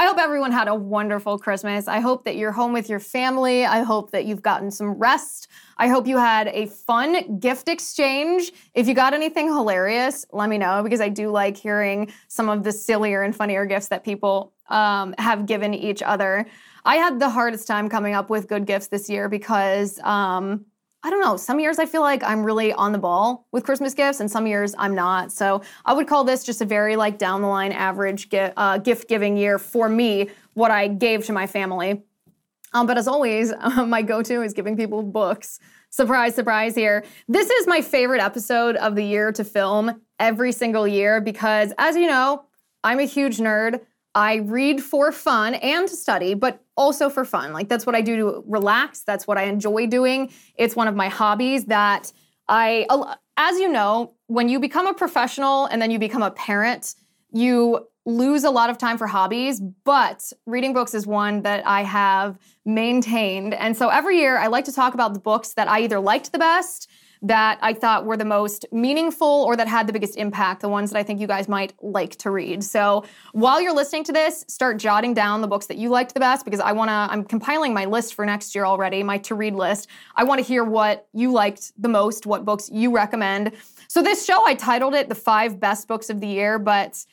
I hope everyone had a wonderful Christmas. I hope that you're home with your family. I hope that you've gotten some rest. I hope you had a fun gift exchange. If you got anything hilarious, let me know because I do like hearing some of the sillier and funnier gifts that people um, have given each other. I had the hardest time coming up with good gifts this year because um, I don't know. Some years I feel like I'm really on the ball with Christmas gifts, and some years I'm not. So I would call this just a very like down the line average gift, uh, gift giving year for me. What I gave to my family. Um, but as always, uh, my go to is giving people books. Surprise, surprise here. This is my favorite episode of the year to film every single year because, as you know, I'm a huge nerd. I read for fun and to study, but also for fun. Like that's what I do to relax. That's what I enjoy doing. It's one of my hobbies that I, as you know, when you become a professional and then you become a parent, you lose a lot of time for hobbies, but reading books is one that I have maintained. And so every year I like to talk about the books that I either liked the best that I thought were the most meaningful or that had the biggest impact, the ones that I think you guys might like to read. So while you're listening to this, start jotting down the books that you liked the best because I want to, I'm compiling my list for next year already, my to read list. I want to hear what you liked the most, what books you recommend. So this show, I titled it The Five Best Books of the Year, but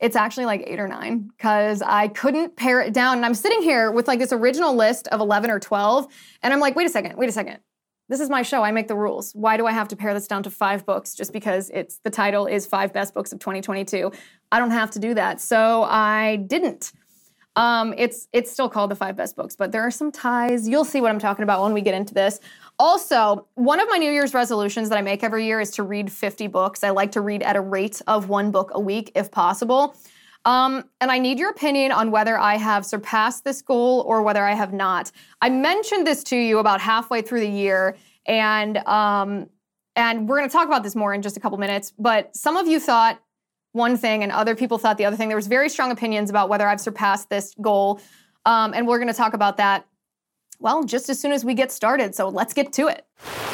it's actually like eight or nine because I couldn't pare it down. And I'm sitting here with like this original list of 11 or 12. And I'm like, wait a second, wait a second this is my show. I make the rules. Why do I have to pare this down to five books just because it's the title is Five Best Books of 2022? I don't have to do that. So I didn't. Um, it's it's still called the five best books, but there are some ties. You'll see what I'm talking about when we get into this. Also, one of my New Year's resolutions that I make every year is to read 50 books. I like to read at a rate of one book a week if possible. Um, and I need your opinion on whether I have surpassed this goal or whether I have not. I mentioned this to you about halfway through the year, and um, and we're going to talk about this more in just a couple minutes. But some of you thought one thing, and other people thought the other thing. There was very strong opinions about whether I've surpassed this goal, um, and we're going to talk about that. Well, just as soon as we get started. So let's get to it.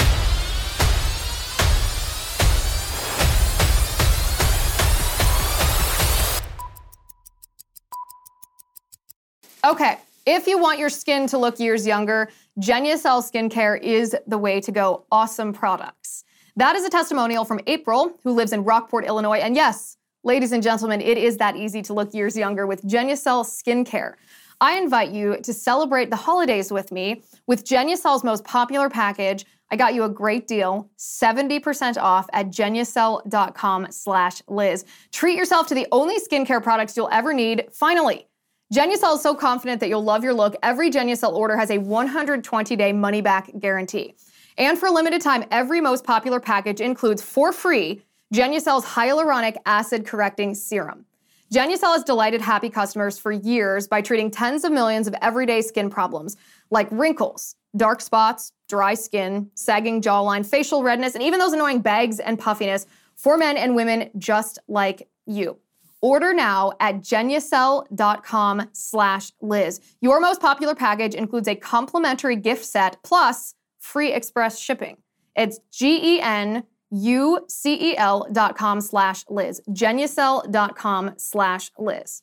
Okay, if you want your skin to look years younger, Genucel Skincare is the way to go. Awesome products. That is a testimonial from April, who lives in Rockport, Illinois. And yes, ladies and gentlemen, it is that easy to look years younger with Genucel Skincare. I invite you to celebrate the holidays with me with Genucel's most popular package. I got you a great deal, 70% off at genucel.com slash Liz. Treat yourself to the only skincare products you'll ever need. Finally, Genucel is so confident that you'll love your look. Every Genucel order has a 120 day money back guarantee. And for a limited time, every most popular package includes for free Genucel's hyaluronic acid correcting serum. Genucel has delighted happy customers for years by treating tens of millions of everyday skin problems like wrinkles, dark spots, dry skin, sagging jawline, facial redness, and even those annoying bags and puffiness for men and women just like you. Order now at genucel.com slash Liz. Your most popular package includes a complimentary gift set plus free express shipping. It's G-E-N-U-C-E-L dot com slash Liz. Genucel.com slash Liz.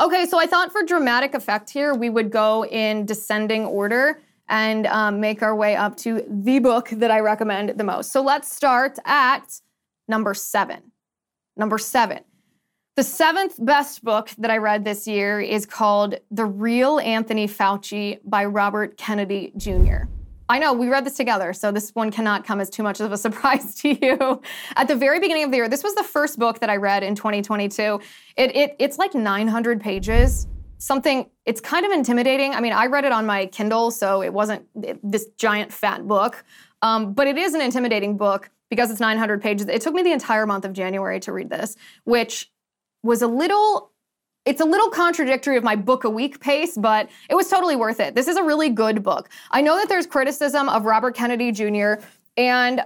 Okay, so I thought for dramatic effect here, we would go in descending order and um, make our way up to the book that I recommend the most. So let's start at number seven. Number seven. The seventh best book that I read this year is called The Real Anthony Fauci by Robert Kennedy Jr. I know we read this together, so this one cannot come as too much of a surprise to you. At the very beginning of the year, this was the first book that I read in 2022. It, it it's like 900 pages. Something it's kind of intimidating. I mean, I read it on my Kindle, so it wasn't this giant fat book, um, but it is an intimidating book because it's 900 pages. It took me the entire month of January to read this, which was a little it's a little contradictory of my book a week pace, but it was totally worth it. This is a really good book. I know that there's criticism of Robert Kennedy Jr., and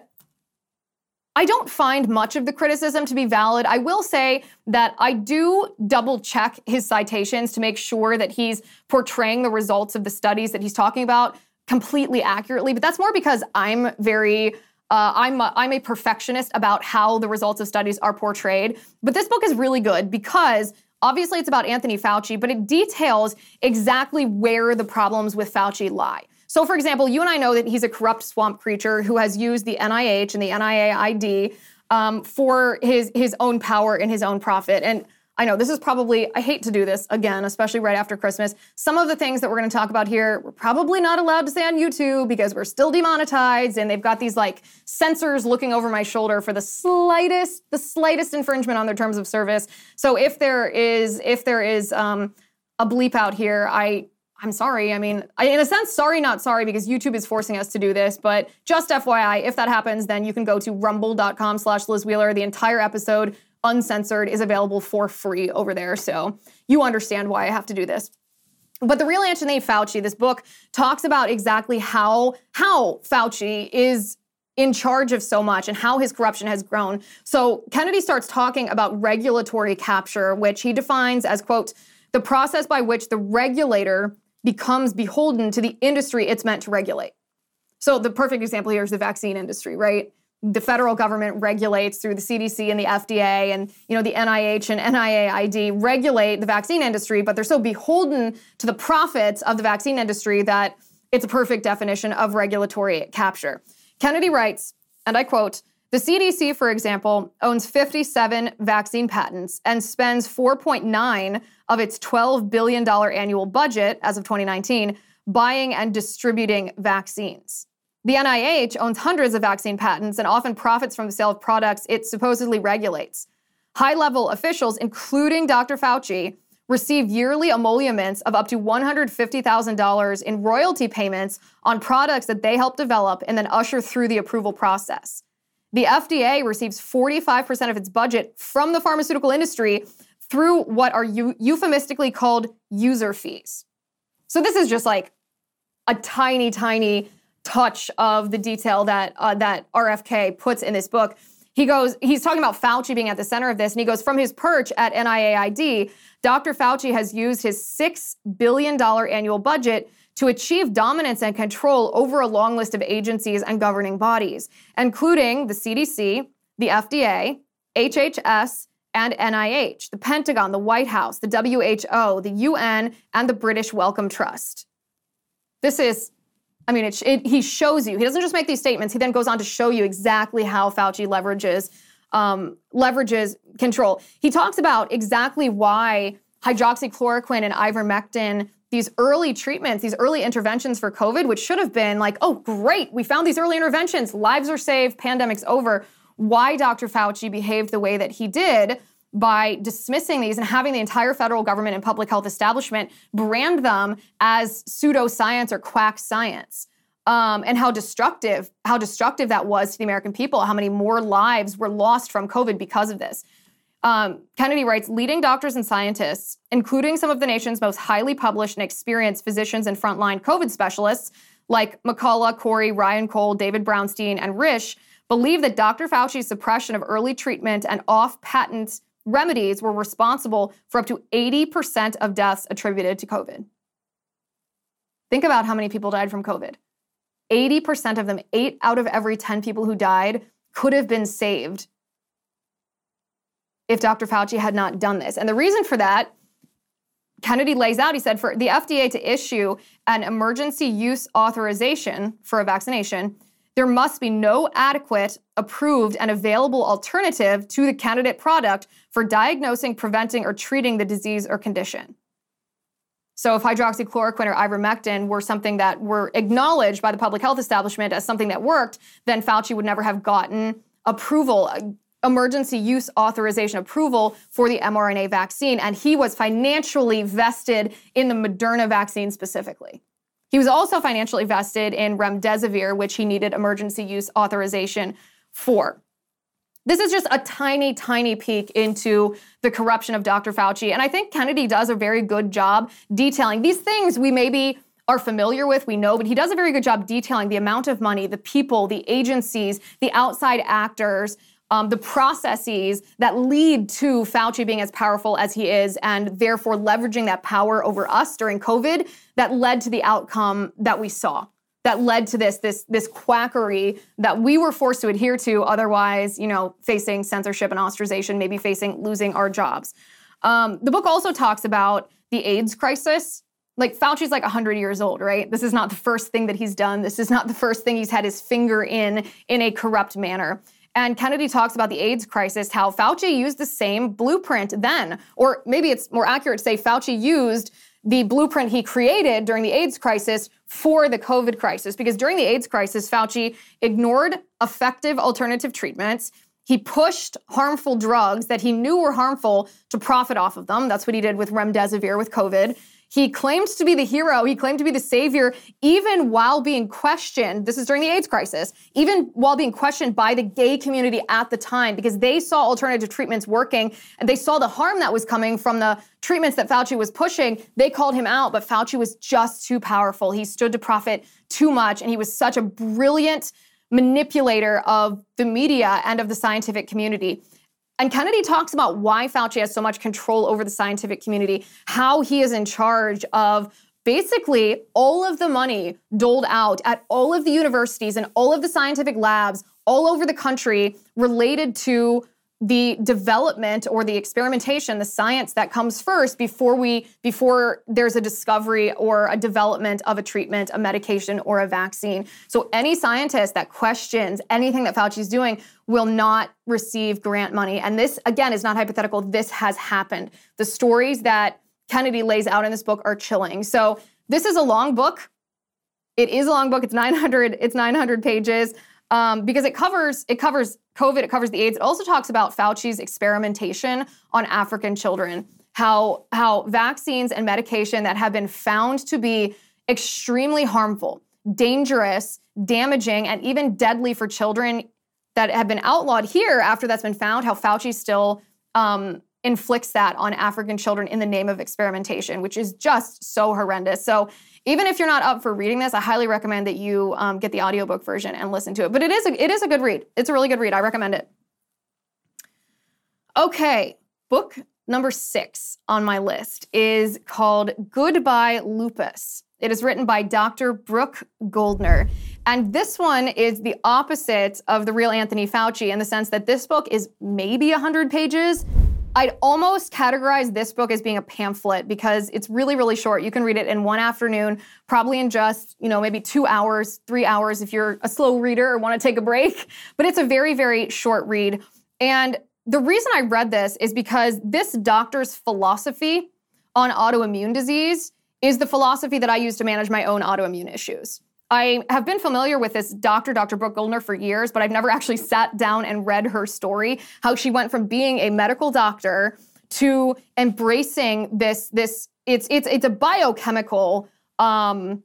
I don't find much of the criticism to be valid. I will say that I do double check his citations to make sure that he's portraying the results of the studies that he's talking about completely accurately, but that's more because I'm very uh, I'm, a, I'm a perfectionist about how the results of studies are portrayed. But this book is really good because Obviously, it's about Anthony Fauci, but it details exactly where the problems with Fauci lie. So, for example, you and I know that he's a corrupt swamp creature who has used the NIH and the NIAID um, for his his own power and his own profit. And I know this is probably, I hate to do this again, especially right after Christmas. Some of the things that we're going to talk about here, we're probably not allowed to say on YouTube because we're still demonetized and they've got these like censors looking over my shoulder for the slightest, the slightest infringement on their terms of service. So if there is, if there is um, a bleep out here, I, I'm sorry. I mean, I, in a sense, sorry, not sorry, because YouTube is forcing us to do this. But just FYI, if that happens, then you can go to rumble.com slash Liz Wheeler. The entire episode uncensored is available for free over there. So you understand why I have to do this. But the real Anthony Fauci, this book talks about exactly how how Fauci is in charge of so much and how his corruption has grown. So Kennedy starts talking about regulatory capture, which he defines as quote the process by which the regulator becomes beholden to the industry it's meant to regulate. So the perfect example here is the vaccine industry, right? The federal government regulates through the CDC and the FDA and you know the NIH and NIAID regulate the vaccine industry, but they're so beholden to the profits of the vaccine industry that it's a perfect definition of regulatory capture. Kennedy writes, and I quote, the CDC, for example, owns 57 vaccine patents and spends 4.9 of its $12 billion annual budget as of 2019 buying and distributing vaccines. The NIH owns hundreds of vaccine patents and often profits from the sale of products it supposedly regulates. High level officials, including Dr. Fauci, receive yearly emoluments of up to $150,000 in royalty payments on products that they help develop and then usher through the approval process. The FDA receives 45% of its budget from the pharmaceutical industry through what are eu- euphemistically called user fees. So this is just like a tiny, tiny touch of the detail that uh, that RFK puts in this book. He goes, he's talking about Fauci being at the center of this, and he goes, from his perch at NIAID, Dr. Fauci has used his $6 billion annual budget to achieve dominance and control over a long list of agencies and governing bodies, including the CDC, the FDA, HHS, and NIH, the Pentagon, the White House, the WHO, the UN, and the British Wellcome Trust. This is I mean, it, it, he shows you. He doesn't just make these statements. He then goes on to show you exactly how Fauci leverages um, leverages control. He talks about exactly why hydroxychloroquine and ivermectin, these early treatments, these early interventions for COVID, which should have been like, oh, great, we found these early interventions, lives are saved, pandemic's over. Why Dr. Fauci behaved the way that he did by dismissing these and having the entire federal government and public health establishment brand them as pseudoscience or quack science. Um, and how destructive how destructive that was to the American people. How many more lives were lost from COVID because of this? Um, Kennedy writes, leading doctors and scientists, including some of the nation's most highly published and experienced physicians and frontline COVID specialists, like McCullough, Kory, Ryan Cole, David Brownstein, and Risch, believe that Dr. Fauci's suppression of early treatment and off-patent remedies were responsible for up to 80% of deaths attributed to COVID. Think about how many people died from COVID. 80% of them, eight out of every 10 people who died, could have been saved if Dr. Fauci had not done this. And the reason for that, Kennedy lays out, he said, for the FDA to issue an emergency use authorization for a vaccination, there must be no adequate, approved, and available alternative to the candidate product for diagnosing, preventing, or treating the disease or condition. So if hydroxychloroquine or ivermectin were something that were acknowledged by the public health establishment as something that worked, then Fauci would never have gotten approval, emergency use authorization approval for the mRNA vaccine. And he was financially vested in the Moderna vaccine specifically. He was also financially vested in remdesivir, which he needed emergency use authorization for. This is just a tiny, tiny peek into the corruption of Dr. Fauci. And I think Kennedy does a very good job detailing these things we maybe are familiar with, we know, but he does a very good job detailing the amount of money, the people, the agencies, the outside actors, um, the processes that lead to Fauci being as powerful as he is, and therefore leveraging that power over us during COVID that led to the outcome that we saw that led to this this this quackery that we were forced to adhere to otherwise you know facing censorship and ostracization maybe facing losing our jobs. Um, the book also talks about the aids crisis. Like fauci's like 100 years old right? This is not the first thing that he's done. This is not the first thing he's had his finger in in a corrupt manner and Kennedy talks about the AIDS crisis, how Fauci used the same blueprint then. Or maybe it's more accurate to say Fauci used the blueprint he created during the AIDS crisis for the COVID crisis. Because during the AIDS crisis, Fauci ignored effective alternative treatments. He pushed harmful drugs that he knew were harmful to profit off of them. That's what he did with remdesivir with COVID. He claimed to be the hero. He claimed to be the savior, even while being questioned. This is during the AIDS crisis, even while being questioned by the gay community at the time, because they saw alternative treatments working and they saw the harm that was coming from the treatments that Fauci was pushing. They called him out, but Fauci was just too powerful. He stood to profit too much, and he was such a brilliant manipulator of the media and of the scientific community. And Kennedy talks about why Fauci has so much control over the scientific community, how he is in charge of basically all of the money doled out at all of the universities and all of the scientific labs all over the country related to the development or the experimentation the science that comes first before we before there's a discovery or a development of a treatment a medication or a vaccine. So any scientist that questions anything that fauci's doing will not receive grant money. And this again is not hypothetical. This has happened. The stories that kennedy lays out in this book are chilling. So this is a long book. It is a long book. It's 900 it's 900 pages um, because it covers it covers COVID, it covers the AIDS. It also talks about Fauci's experimentation on African children, how how vaccines and medication that have been found to be extremely harmful, dangerous, damaging, and even deadly for children that have been outlawed here after that's been found. How Fauci still um, inflicts that on African children in the name of experimentation, which is just so horrendous. So even if you're not up for reading this, I highly recommend that you um, get the audiobook version and listen to it. But it is a, it is a good read. It's a really good read. I recommend it. Okay, book number six on my list is called Goodbye Lupus. It is written by Dr. Brooke Goldner. And this one is the opposite of the real Anthony Fauci in the sense that this book is maybe 100 pages I'd almost categorize this book as being a pamphlet because it's really, really short. You can read it in one afternoon, probably in just, you know, maybe two hours, three hours if you're a slow reader or want to take a break. But it's a very, very short read. And the reason I read this is because this doctor's philosophy on autoimmune disease is the philosophy that I use to manage my own autoimmune issues. I have been familiar with this doctor, Dr. Brooke Goldner, for years, but I've never actually sat down and read her story, how she went from being a medical doctor to embracing this, this, it's it's it's a biochemical um,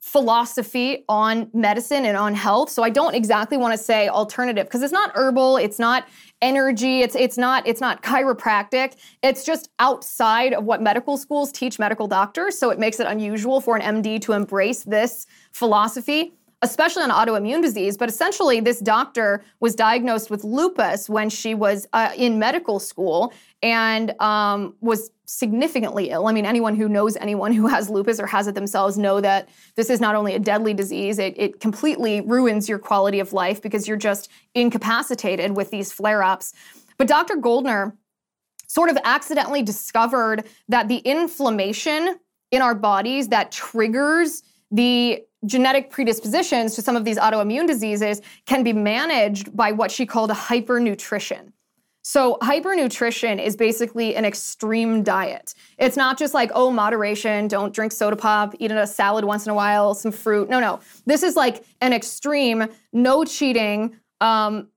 philosophy on medicine and on health. So I don't exactly want to say alternative because it's not herbal, it's not energy, it's it's not it's not chiropractic. It's just outside of what medical schools teach medical doctors, so it makes it unusual for an MD to embrace this philosophy especially on autoimmune disease. But essentially, this doctor was diagnosed with lupus when she was uh, in medical school and um, was significantly ill. I mean, anyone who knows anyone who has lupus or has it themselves know that this is not only a deadly disease, it, it completely ruins your quality of life because you're just incapacitated with these flare ups. But Dr. Goldner sort of accidentally discovered that the inflammation in our bodies that triggers the genetic predispositions to some of these autoimmune diseases can be managed by what she called a hypernutrition. So, hypernutrition is basically an extreme diet. It's not just like, oh, moderation, don't drink soda pop, eat a salad once in a while, some fruit. No, no. This is like an extreme, no cheating, um,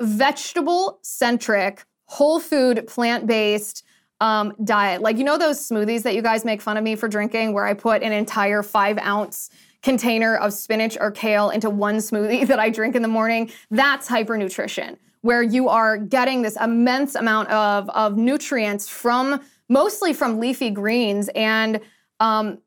vegetable centric, whole food, plant based um, diet. Like, you know, those smoothies that you guys make fun of me for drinking, where I put an entire five ounce container of spinach or kale into one smoothie that I drink in the morning? That's hypernutrition where you are getting this immense amount of, of nutrients from mostly from leafy greens and um,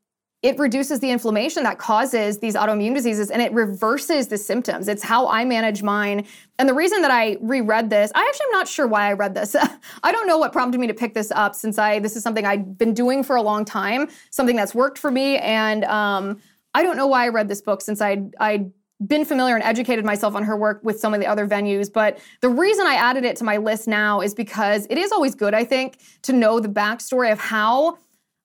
it reduces the inflammation that causes these autoimmune diseases and it reverses the symptoms. It's how I manage mine. And the reason that I reread this, I actually am not sure why I read this. I don't know what prompted me to pick this up since I this is something I've been doing for a long time, something that's worked for me. And um, I don't know why I read this book since I I been familiar and educated myself on her work with some of the other venues. But the reason I added it to my list now is because it is always good, I think, to know the backstory of how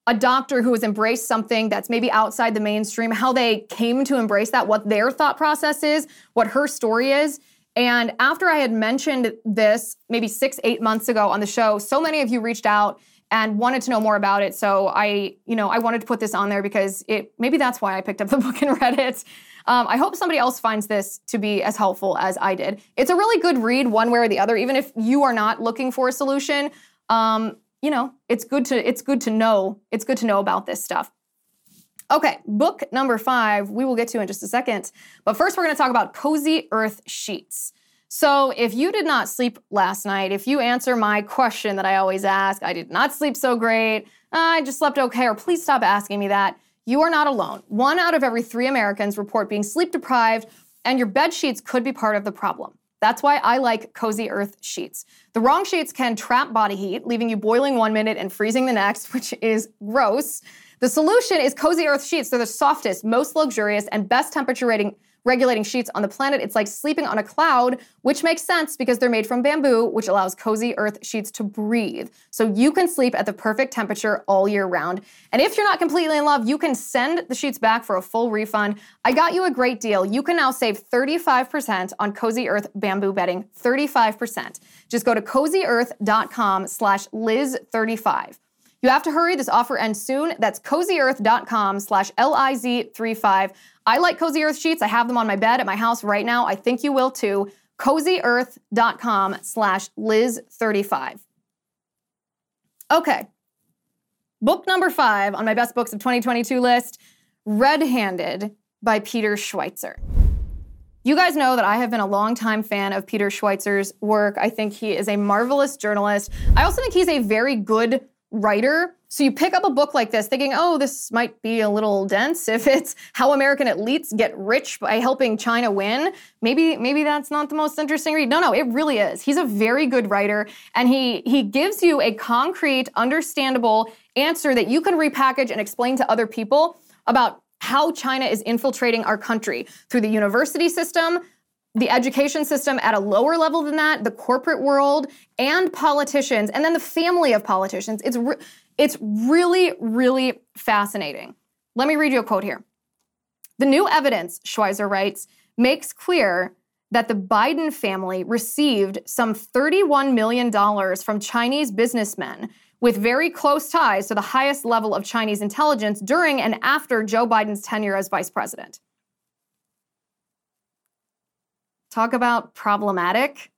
a doctor who has embraced something that's maybe outside the mainstream, how they came to embrace that, what their thought process is, what her story is. And after I had mentioned this maybe six, eight months ago on the show, so many of you reached out and wanted to know more about it. So I, you know, I wanted to put this on there because it maybe that's why I picked up the book and read it. Um, I hope somebody else finds this to be as helpful as I did. It's a really good read, one way or the other. Even if you are not looking for a solution, um, you know, it's good to it's good to know. It's good to know about this stuff. Okay, book number five, we will get to in just a second. But first, we're going to talk about Cozy Earth Sheets. So, if you did not sleep last night, if you answer my question that I always ask, I did not sleep so great, I just slept okay, or please stop asking me that. You are not alone. One out of every three Americans report being sleep deprived, and your bed sheets could be part of the problem. That's why I like Cozy Earth sheets. The wrong sheets can trap body heat, leaving you boiling one minute and freezing the next, which is gross. The solution is Cozy Earth sheets. They're the softest, most luxurious, and best temperature rating regulating sheets on the planet. It's like sleeping on a cloud, which makes sense because they're made from bamboo, which allows cozy earth sheets to breathe. So you can sleep at the perfect temperature all year round. And if you're not completely in love, you can send the sheets back for a full refund. I got you a great deal. You can now save 35% on Cozy Earth bamboo bedding, 35%. Just go to cozyearth.com slash Liz35. You have to hurry. This offer ends soon. That's cozyearth.com slash L-I-Z35. I like Cozy Earth sheets. I have them on my bed at my house right now. I think you will too. CozyEarth.com slash Liz35. Okay. Book number five on my best books of 2022 list Red Handed by Peter Schweizer. You guys know that I have been a longtime fan of Peter Schweizer's work. I think he is a marvelous journalist. I also think he's a very good writer. So you pick up a book like this thinking, oh, this might be a little dense if it's how American elites get rich by helping China win. Maybe maybe that's not the most interesting read. No, no, it really is. He's a very good writer and he he gives you a concrete, understandable answer that you can repackage and explain to other people about how China is infiltrating our country through the university system, the education system at a lower level than that, the corporate world, and politicians, and then the family of politicians. It's, re- it's really, really fascinating. Let me read you a quote here. The new evidence, Schweizer writes, makes clear that the Biden family received some $31 million from Chinese businessmen with very close ties to the highest level of Chinese intelligence during and after Joe Biden's tenure as vice president. Talk about problematic.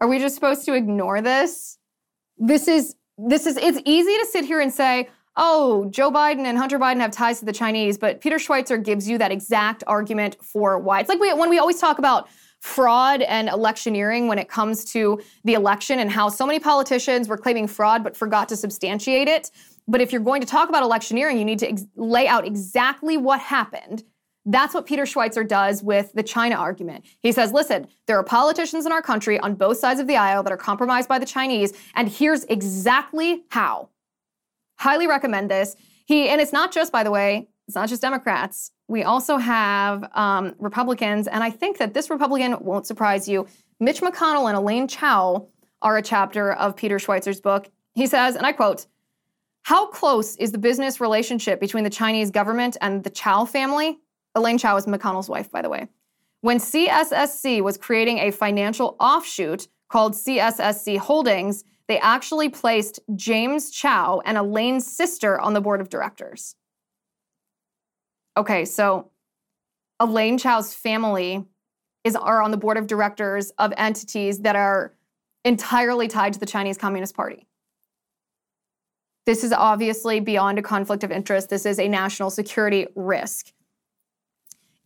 Are we just supposed to ignore this? This is this is it's easy to sit here and say, "Oh, Joe Biden and Hunter Biden have ties to the Chinese," but Peter Schweizer gives you that exact argument for why. It's like we, when we always talk about fraud and electioneering when it comes to the election and how so many politicians were claiming fraud but forgot to substantiate it. But if you're going to talk about electioneering, you need to ex- lay out exactly what happened that's what Peter Schweizer does with the China argument. He says, listen, there are politicians in our country on both sides of the aisle that are compromised by the Chinese, and here's exactly how. Highly recommend this. He, and it's not just, by the way, it's not just Democrats. We also have um, Republicans, and I think that this Republican won't surprise you. Mitch McConnell and Elaine Chao are a chapter of Peter Schweizer's book. He says, and I quote, how close is the business relationship between the Chinese government and the Chao family? Elaine Chao is McConnell's wife, by the way. When CSSC was creating a financial offshoot, called CSSC Holdings, they actually placed James Chao and Elaine's sister on the board of directors. Okay, so Elaine Chao's family is are on the board of directors of entities that are entirely tied to the Chinese Communist Party. This is obviously beyond a conflict of interest. This is a national security risk.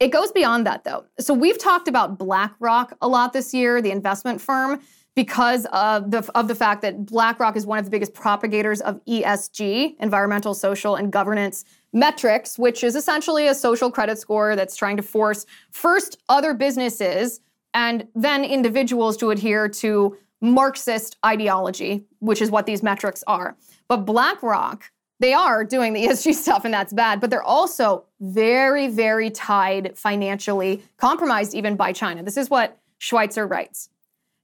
It goes beyond that, though. So, we've talked about BlackRock a lot this year, the investment firm, because of the, of the fact that BlackRock is one of the biggest propagators of ESG, environmental, social, and governance metrics, which is essentially a social credit score that's trying to force first other businesses and then individuals to adhere to Marxist ideology, which is what these metrics are. But BlackRock, they are doing the ESG stuff, and that's bad, but they're also very, very tied financially, compromised even by China. This is what Schweizer writes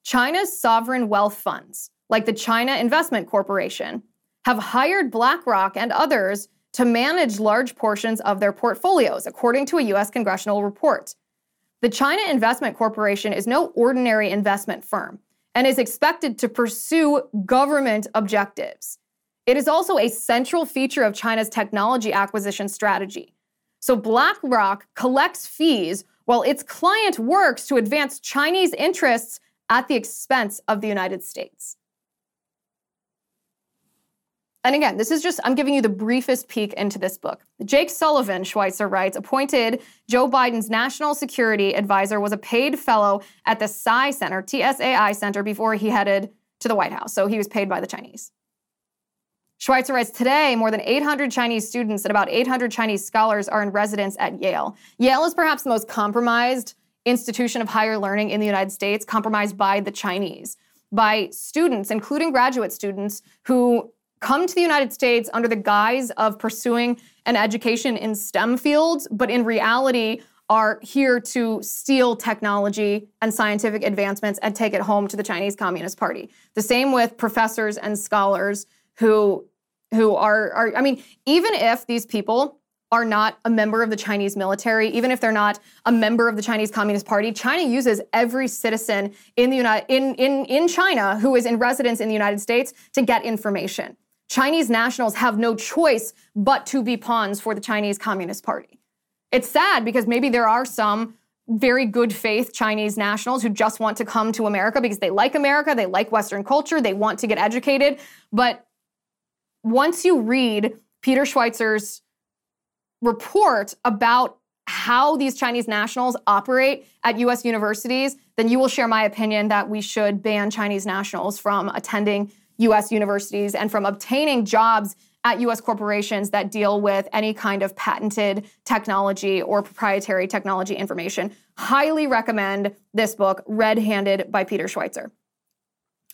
China's sovereign wealth funds, like the China Investment Corporation, have hired BlackRock and others to manage large portions of their portfolios, according to a US congressional report. The China Investment Corporation is no ordinary investment firm and is expected to pursue government objectives. It is also a central feature of China's technology acquisition strategy. So BlackRock collects fees while its client works to advance Chinese interests at the expense of the United States. And again, this is just, I'm giving you the briefest peek into this book. Jake Sullivan, Schweizer writes, appointed Joe Biden's national security advisor, was a paid fellow at the PSI Center, TSAI Center, before he headed to the White House. So he was paid by the Chinese. Schweizer writes Today, more than 800 Chinese students and about 800 Chinese scholars are in residence at Yale. Yale is perhaps the most compromised institution of higher learning in the United States, compromised by the Chinese, by students, including graduate students, who come to the United States under the guise of pursuing an education in STEM fields, but in reality are here to steal technology and scientific advancements and take it home to the Chinese Communist Party. The same with professors and scholars who who are, are I mean, even if these people are not a member of the Chinese military, even if they're not a member of the Chinese Communist Party, China uses every citizen in the United in, in, in China who is in residence in the United States to get information. Chinese nationals have no choice but to be pawns for the Chinese Communist Party. It's sad because maybe there are some very good faith Chinese nationals who just want to come to America because they like America, they like Western culture, they want to get educated. But once you read Peter Schweizer's report about how these Chinese nationals operate at US universities, then you will share my opinion that we should ban Chinese nationals from attending US universities and from obtaining jobs at US corporations that deal with any kind of patented technology or proprietary technology information. Highly recommend this book, Red Handed by Peter Schweizer.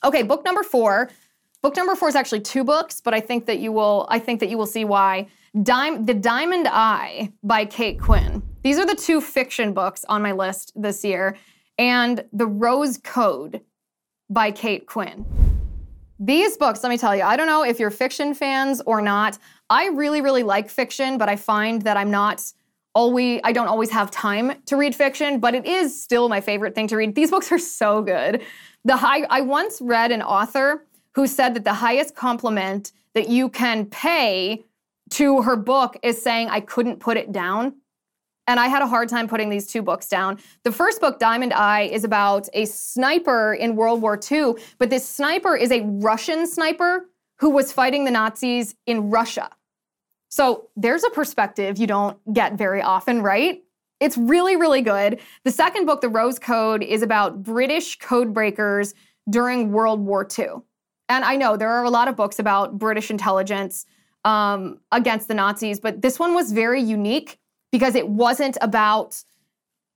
Okay, book number four. Book number four is actually two books, but I think that you will I think that you will see why. The Diamond Eye by Kate Quinn. These are the two fiction books on my list this year, and The Rose Code by Kate Quinn. These books, let me tell you, I don't know if you're fiction fans or not. I really, really like fiction, but I find that I'm not always, I don't always have time to read fiction, but it is still my favorite thing to read. These books are so good. The high, I once read an author who said that the highest compliment that you can pay to her book is saying, I couldn't put it down. And I had a hard time putting these two books down. The first book, Diamond Eye, is about a sniper in World War II, but this sniper is a Russian sniper who was fighting the Nazis in Russia. So there's a perspective you don't get very often, right? It's really, really good. The second book, The Rose Code, is about British code breakers during World War II. And I know there are a lot of books about British intelligence um, against the Nazis, but this one was very unique because it wasn't about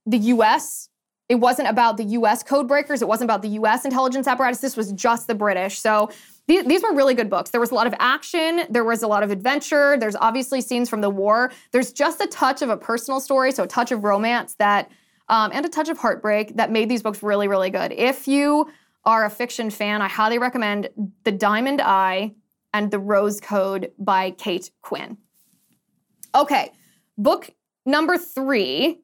the US. It wasn't about the US code breakers. It wasn't about the US intelligence apparatus. This was just the British. So these, these were really good books. There was a lot of action. There was a lot of adventure. There's obviously scenes from the war. There's just a touch of a personal story, so a touch of romance that, um, and a touch of heartbreak that made these books really, really good. If you are a fiction fan, I highly recommend The Diamond Eye and The Rose Code by Kate Quinn. Okay, book Number three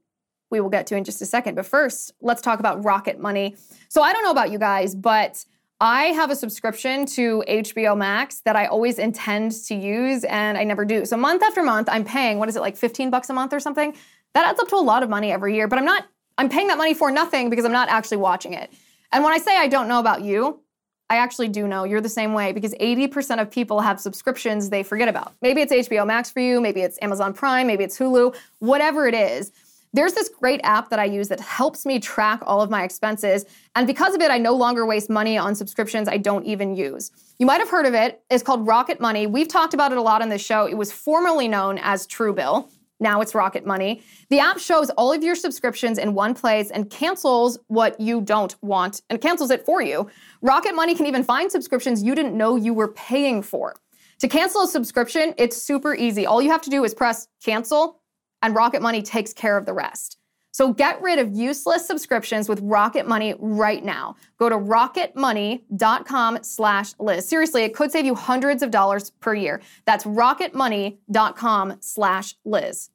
we will get to in just a second. But first, let's talk about Rocket Money. So I don't know about you guys, but I have a subscription to HBO Max that I always intend to use and I never do. So month after month, I'm paying, what is it, like 15 bucks a month or something? That adds up to a lot of money every year, but I'm not, I'm paying that money for nothing because I'm not actually watching it. And when I say I don't know about you, I actually do know you're the same way because 80% of people have subscriptions they forget about. Maybe it's HBO Max for you, maybe it's Amazon Prime, maybe it's Hulu, whatever it is. There's this great app that I use that helps me track all of my expenses. And because of it, I no longer waste money on subscriptions I don't even use. You might have heard of it. It's called Rocket Money. We've talked about it a lot on this show. It was formerly known as Truebill. Now it's Rocket Money. The app shows all of your subscriptions in one place and cancels what you don't want and cancels it for you. Rocket Money can even find subscriptions you didn't know you were paying for. To cancel a subscription, it's super easy. All you have to do is press cancel, and Rocket Money takes care of the rest. So get rid of useless subscriptions with Rocket Money right now. Go to rocketmoney.com slash Liz. Seriously, it could save you hundreds of dollars per year. That's rocketmoney.com slash Liz.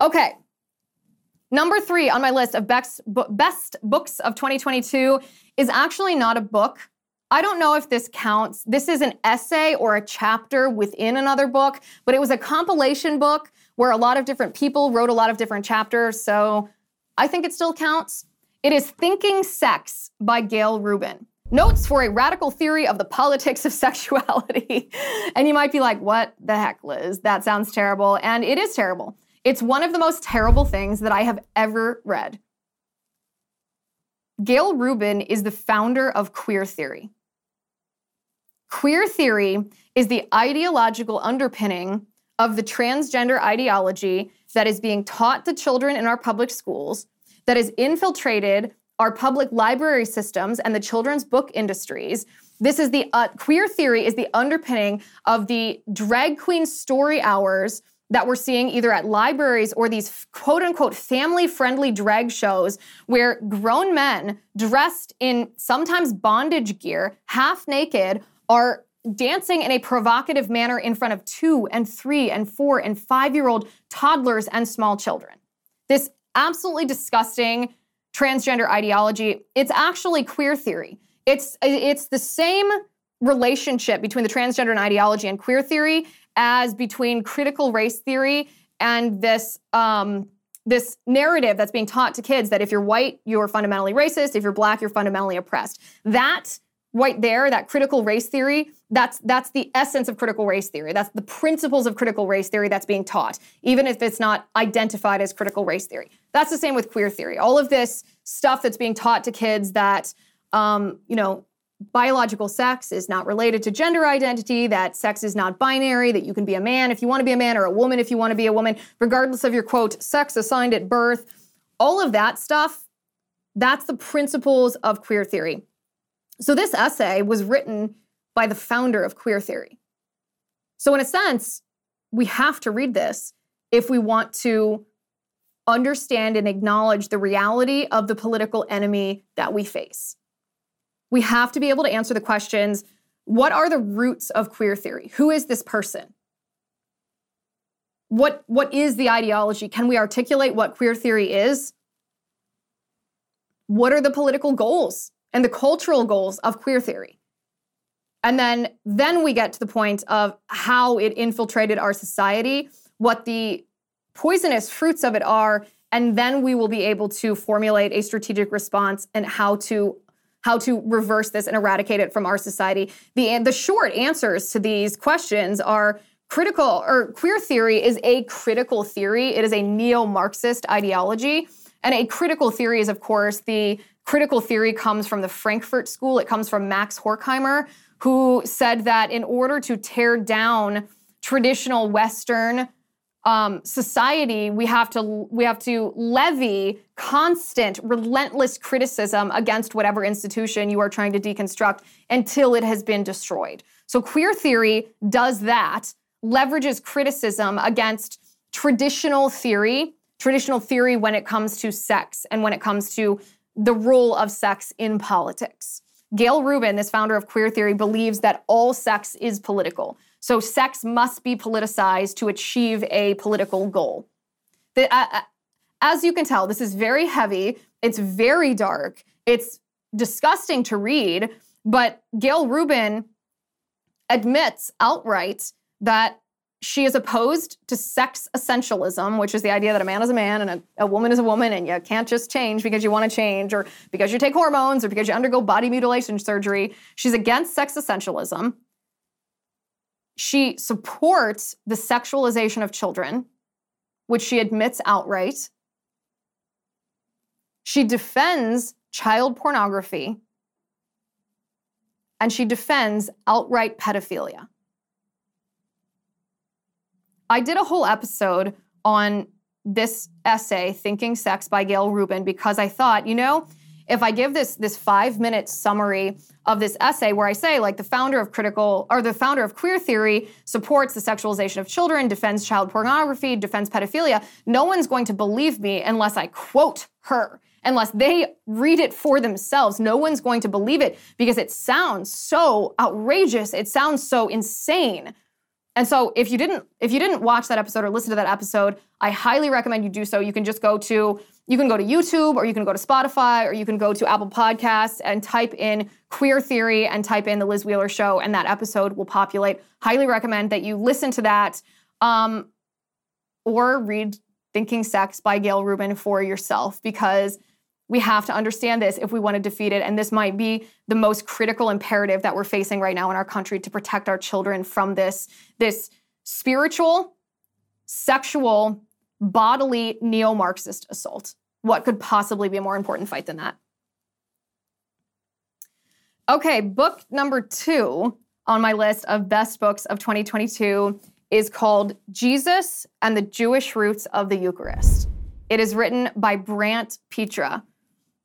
Okay. Number three on my list of best, best books of 2022 is actually not a book. I don't know if this counts. This is an essay or a chapter within another book, but it was a compilation book where a lot of different people wrote a lot of different chapters. So I think it still counts. It is Thinking Sex by Gayle Rubin. Notes for a radical theory of the politics of sexuality. and you might be like, what the heck, Liz? That sounds terrible. And it is terrible. It's one of the most terrible things that I have ever read. Gayle Rubin is the founder of queer theory. Queer theory is the ideological underpinning of the transgender ideology that is being taught to children in our public schools, that has infiltrated our public library systems and the children's book industries. This is the uh, queer theory is the underpinning of the drag queen story hours that we're seeing either at libraries or these quote unquote family friendly drag shows where grown men dressed in sometimes bondage gear, half naked, are dancing in a provocative manner in front of two and three and four and five year old toddlers and small children. This absolutely disgusting transgender ideology, it's actually queer theory. It's, it's the same relationship between the transgender and ideology and queer theory as between critical race theory and this um, this narrative that's being taught to kids that if you're white, you're fundamentally racist. If you're black, you're fundamentally oppressed. That right there, that critical race theory, that's that's the essence of critical race theory. That's the principles of critical race theory that's being taught, even if it's not identified as critical race theory. That's the same with queer theory. All of this stuff that's being taught to kids that um, you know biological sex is not related to gender identity, that sex is not binary, that you can be a man if you want to be a man or a woman if you want to be a woman, regardless of your quote, sex assigned at birth. All of that stuff, that's the principles of queer theory. So this essay was written by the founder of queer theory. So, in a sense, we have to read this if we want to understand and acknowledge the reality of the political enemy that we face we have to be able to answer the questions what are the roots of queer theory? Who is this person? What, what is the ideology? Can we articulate what queer theory is? What are the political goals and the cultural goals of queer theory? And then, then we get to the point of how it infiltrated our society, what the poisonous fruits of it are, and then we will be able to formulate a strategic response and how to how to reverse this and eradicate it from our society. The, the short answers to these questions are critical, or queer theory is a critical theory. It is a neo Marxist ideology. And a critical theory is, of course, the critical theory comes from the Frankfurt School. It comes from Max Horkheimer, who said that in order to tear down traditional Western um, society, we have to we have to levy constant, relentless criticism against whatever institution you are trying to deconstruct until it has been destroyed. So queer theory does that, leverages criticism against traditional theory, traditional theory when it comes to sex and when it comes to the role of sex in politics. Gayle Rubin, this founder of queer theory, believes that all sex is political. So sex must be politicized to achieve a political goal. The, uh, as you can tell, this is very heavy. It's very dark. It's disgusting to read. But Gayle Rubin admits outright that she is opposed to sex essentialism, which is the idea that a man is a man and a, a woman is a woman, and you can't just change because you want to change or because you take hormones or because you undergo body mutilation surgery. She's against sex essentialism. She supports the sexualization of children, which she admits outright. She defends child pornography and she defends outright pedophilia. I did a whole episode on this essay, Thinking Sex by Gayle Rubin, because I thought, you know, if I give this this five minute summary of this essay where I say like the founder of critical or the founder of queer theory supports the sexualization of children, defends child pornography, defends pedophilia, no one's going to believe me unless I quote her. Unless they read it for themselves, no one's going to believe it because it sounds so outrageous. It sounds so insane. And so if you didn't if you didn't watch that episode or listen to that episode, I highly recommend you do so. You can just go to you can go to YouTube or you can go to Spotify or you can go to Apple Podcasts and type in queer theory and type in the Liz Wheeler show and that episode will populate. Highly recommend that you listen to that um, or read Thinking Sex by Gayle Rubin for yourself because we have to understand this if we want to defeat it. And this might be the most critical imperative that we're facing right now in our country to protect our children from this, this spiritual, sexual, bodily neo Marxist assault. What could possibly be a more important fight than that? Okay, book number two on my list of best books of 2022 is called Jesus and the Jewish Roots of the Eucharist. It is written by Brant Pitre.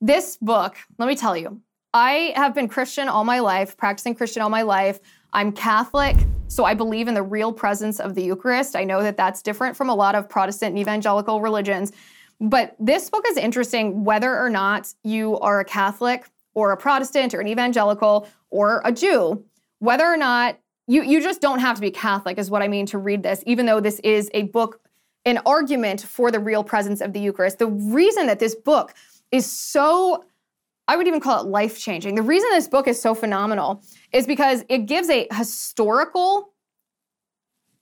This book, let me tell you, I have been Christian all my life, practicing Christian all my life. I'm Catholic, so I believe in the real presence of the Eucharist. I know that that's different from a lot of Protestant and evangelical religions. But this book is interesting whether or not you are a Catholic or a Protestant or an evangelical or a Jew, whether or not you, you just don't have to be Catholic, is what I mean to read this, even though this is a book, an argument for the real presence of the Eucharist. The reason that this book is so I would even call it life changing. The reason this book is so phenomenal is because it gives a historical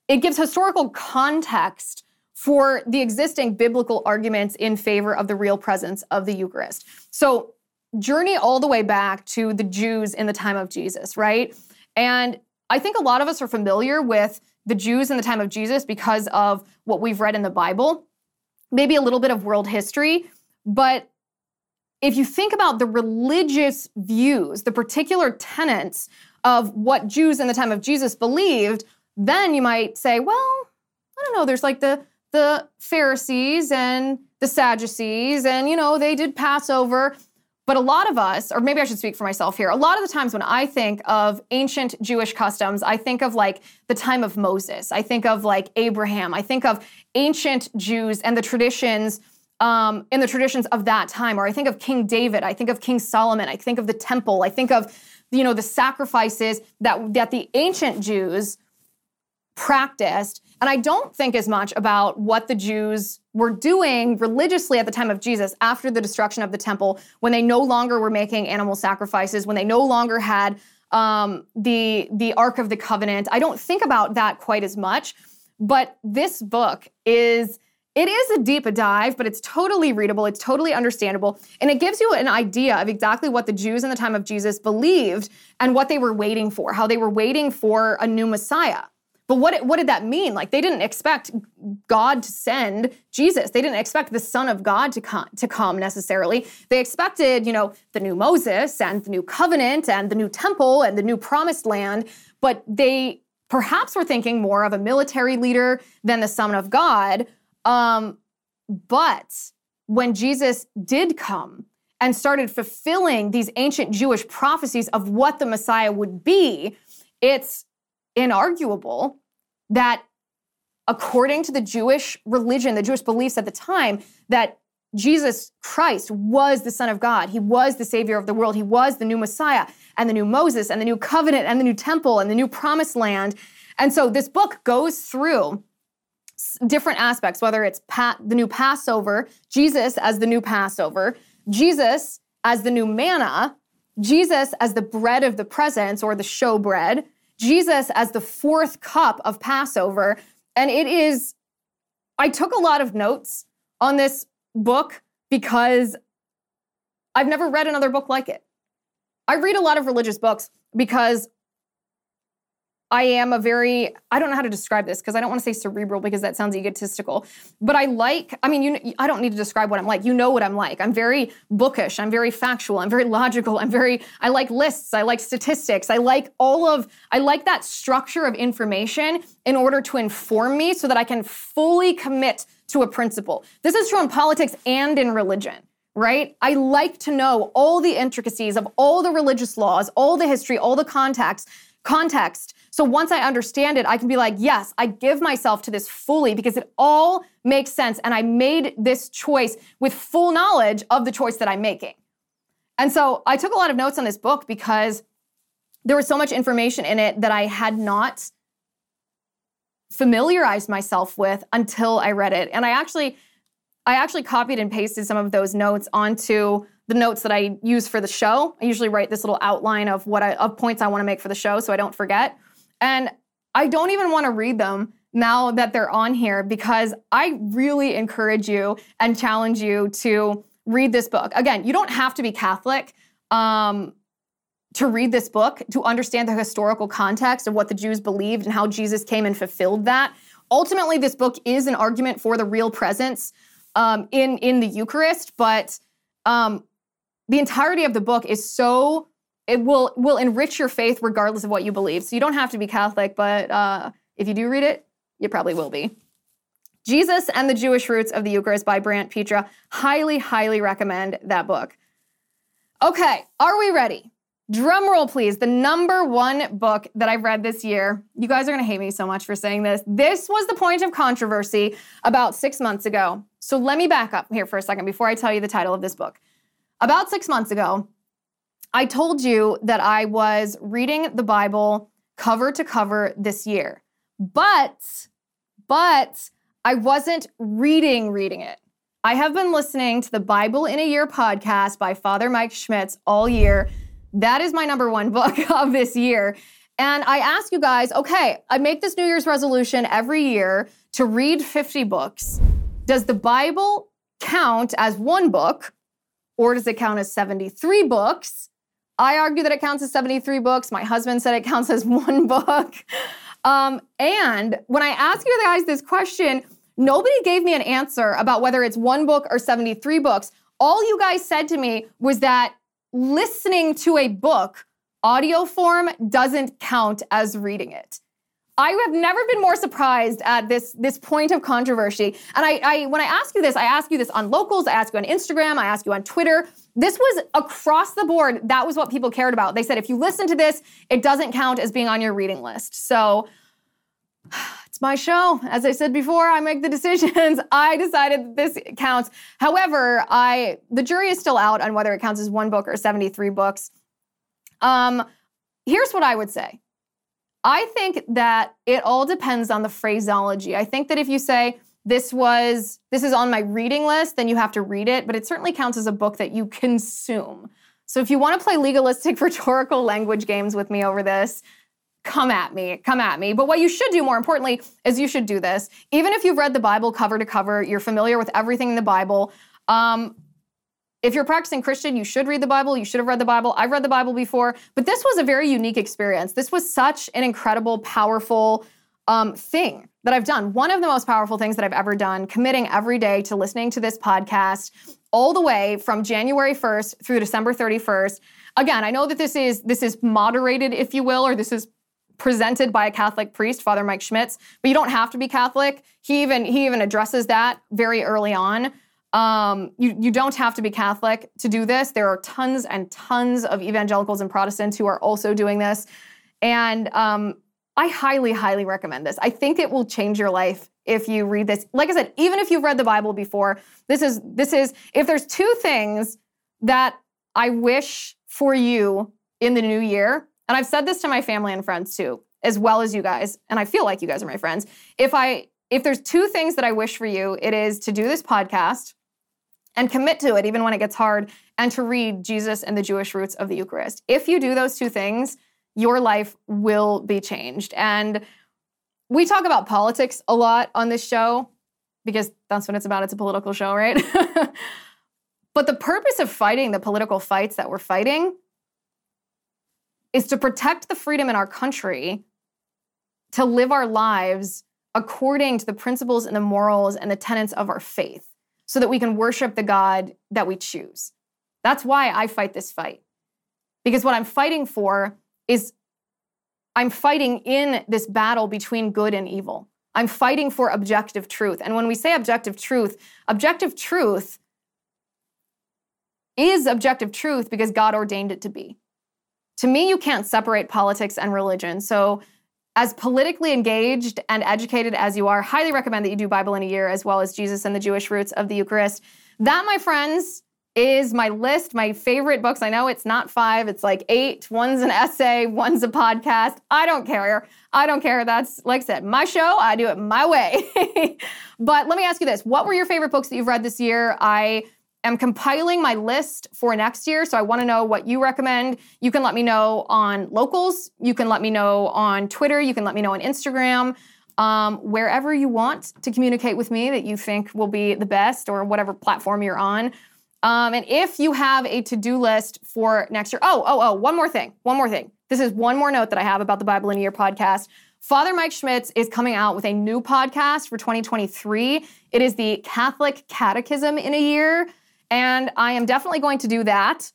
it gives historical context for the existing biblical arguments in favor of the real presence of the Eucharist. So, journey all the way back to the Jews in the time of Jesus, right? And I think a lot of us are familiar with the Jews in the time of Jesus because of what we've read in the Bible, maybe a little bit of world history, but if you think about the religious views, the particular tenets of what Jews in the time of Jesus believed, then you might say, well, I don't know, there's like the the Pharisees and the Sadducees, and you know, they did Passover. But a lot of us, or maybe I should speak for myself here, a lot of the times when I think of ancient Jewish customs, I think of like the time of Moses. I think of like Abraham. I think of ancient Jews and the traditions um, in the traditions of that time. Or I think of King David, I think of King Solomon, I think of the temple, I think of you know the sacrifices that that the ancient Jews practiced. And I don't think as much about what the Jews were doing religiously at the time of Jesus after the destruction of the temple, when they no longer were making animal sacrifices, when they no longer had um, the the Ark of the Covenant. I don't think about that quite as much. But this book is it is a deep dive, but it's totally readable, it's totally understandable, and it gives you an idea of exactly what the Jews in the time of Jesus believed and what they were waiting for, how they were waiting for a new Messiah. But what, what did that mean? Like they didn't expect God to send Jesus. They didn't expect the Son of God to come, to come necessarily. They expected, you know, the new Moses and the new covenant and the new temple and the new promised land. But they perhaps were thinking more of a military leader than the Son of God um, but when Jesus did come and started fulfilling these ancient Jewish prophecies of what the Messiah would be, it's inarguable that according to the Jewish religion, the Jewish beliefs at the time, that Jesus Christ was the Son of God. He was the Savior of the world. He was the new Messiah and the new Moses and the new covenant and the new temple and the new promised land. And so this book goes through different aspects, whether it's pa- the new Passover, Jesus as the new Passover, Jesus as the new manna, Jesus as the bread of the presence or the show bread, Jesus as the fourth cup of Passover. And it is, I took a lot of notes on this book because I've never read another book like it. I read a lot of religious books because I am a very, I don't know how to describe this because I don't want to say cerebral because that sounds egotistical. But I like, I mean, you, I don't need to describe what I'm like. You know what I'm like. I'm very bookish. I'm very factual. I'm very logical. I'm very, I like lists. I like statistics. I like all of, I like that structure of information in order to inform me so that I can fully commit to a principle. This is true in politics and in religion right? I like to know all the intricacies of all the religious laws, all the history, all the context, context. So once I understand it, I can be like, yes, I give myself to this fully because it all makes sense and I made this choice with full knowledge of the choice that I'm making. And so I took a lot of notes on this book because there was so much information in it that I had not familiarized myself with until I read it. And I actually I actually copied and pasted some of those notes onto the notes that I use for the show. I usually write this little outline of what I, of points I want to make for the show so I don't forget. And I don't even want to read them now that they're on here because I really encourage you and challenge you to read this book. Again, you don't have to be Catholic um, to read this book to understand the historical context of what the Jews believed and how Jesus came and fulfilled that. Ultimately, this book is an argument for the real presence um, in in the Eucharist, but um, the entirety of the book is so it will will enrich your faith regardless of what you believe. So you don't have to be Catholic, but uh, if you do read it, you probably will be. Jesus and the Jewish Roots of the Eucharist by Brant Pitre. Highly, highly recommend that book. Okay, are we ready? Drum roll, please. The number one book that I've read this year. You guys are going to hate me so much for saying this. This was the point of controversy about six months ago. So let me back up here for a second before I tell you the title of this book. About six months ago, I told you that I was reading the Bible cover to cover this year, but, but I wasn't reading, reading it. I have been listening to the Bible in a Year podcast by Father Mike Schmitz all year. That is my number one book of this year. And I ask you guys, okay, I make this New Year's resolution every year to read 50 books. Does the Bible count as one book or does it count as 73 books? I argue that it counts as 73 books. My husband said it counts as one book. Um, and when I ask you guys this question, nobody gave me an answer about whether it's one book or 73 books. All you guys said to me was that listening to a book, audio form, doesn't count as reading it. I have never been more surprised at this, this point of controversy. And I, I, when I ask you this, I ask you this on locals, I ask you on Instagram, I ask you on Twitter. This was across the board. That was what people cared about. They said, if you listen to this, it doesn't count as being on your reading list. So it's my show. As I said before, I make the decisions. I decided that this counts. However, I the jury is still out on whether it counts as one book or 73 books. Um, here's what I would say. I think that it all depends on the phraseology. I think that if you say this was this is on my reading list, then you have to read it, but it certainly counts as a book that you consume. So if you want to play legalistic rhetorical language games with me over this, come at me, come at me. But what you should do more importantly is you should do this. Even if you've read the Bible cover to cover, you're familiar with everything in the Bible. Um, if you're practicing Christian, you should read the Bible. You should have read the Bible. I've read the Bible before, but this was a very unique experience. This was such an incredible, powerful um, thing that I've done. One of the most powerful things that I've ever done, committing every day to listening to this podcast all the way from January 1st through December 31st. Again, I know that this is this is moderated, if you will, or this is presented by a Catholic priest, Father Mike Schmitz, but you don't have to be Catholic. He even he even addresses that very early on. Um, you, you don't have to be Catholic to do this. There are tons and tons of evangelicals and Protestants who are also doing this. And um, I highly, highly recommend this. I think it will change your life if you read this. Like I said, even if you've read the Bible before, this is this is if there's two things that I wish for you in the new year, and I've said this to my family and friends too, as well as you guys, and I feel like you guys are my friends. If I if there's two things that I wish for you, it is to do this podcast and commit to it even when it gets hard and to read Jesus and the Jewish roots of the Eucharist. If you do those two things, your life will be changed. And we talk about politics a lot on this show because that's what it's about. It's a political show, right? but the purpose of fighting the political fights that we're fighting is to protect the freedom in our country to live our lives according to the principles and the morals and the tenets of our faith so that we can worship the God that we choose. That's why I fight this fight. Because what I'm fighting for is I'm fighting in this battle between good and evil. I'm fighting for objective truth. And when we say objective truth, objective truth is objective truth because God ordained it to be. To me, you can't separate politics and religion. So, as politically engaged and educated as you are, highly recommend that you do Bible in a year as well as Jesus and the Jewish roots of the Eucharist. That, my friends, is my list, my favorite books. I know it's not five, it's like eight. One's an essay, one's a podcast. I don't care. I don't care. That's, like I said, my show. I do it my way. but let me ask you this What were your favorite books that you've read this year? I am compiling my list for next year. So I want to know what you recommend. You can let me know on locals. You can let me know on Twitter. You can let me know on Instagram. Um, wherever you want to communicate with me that you think will be the best or whatever platform you're on. Um, and if you have a to do list for next year, oh, oh, oh, one more thing, one more thing. This is one more note that I have about the Bible in a Year podcast. Father Mike Schmitz is coming out with a new podcast for 2023. It is the Catholic Catechism in a Year. And I am definitely going to do that.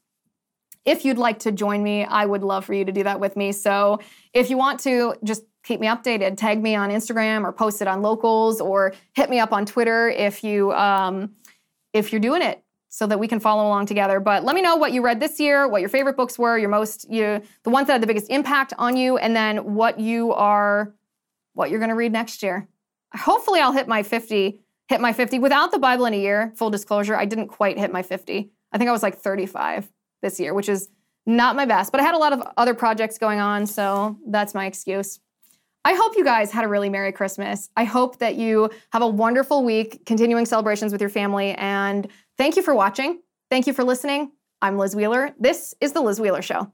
If you'd like to join me, I would love for you to do that with me. So if you want to, just keep me updated. Tag me on Instagram or post it on locals or hit me up on Twitter if you um, if you're doing it so that we can follow along together. But let me know what you read this year, what your favorite books were, your most you the ones that had the biggest impact on you, and then what you are what you're going to read next year. Hopefully, I'll hit my 50 hit my 50 without the Bible in a year. Full disclosure, I didn't quite hit my 50. I think I was like 35 this year, which is not my best, but I had a lot of other projects going on, so that's my excuse. I hope you guys had a really Merry Christmas. I hope that you have a wonderful week, continuing celebrations with your family, and thank you for watching. Thank you for listening. I'm Liz Wheeler. This is The Liz Wheeler Show.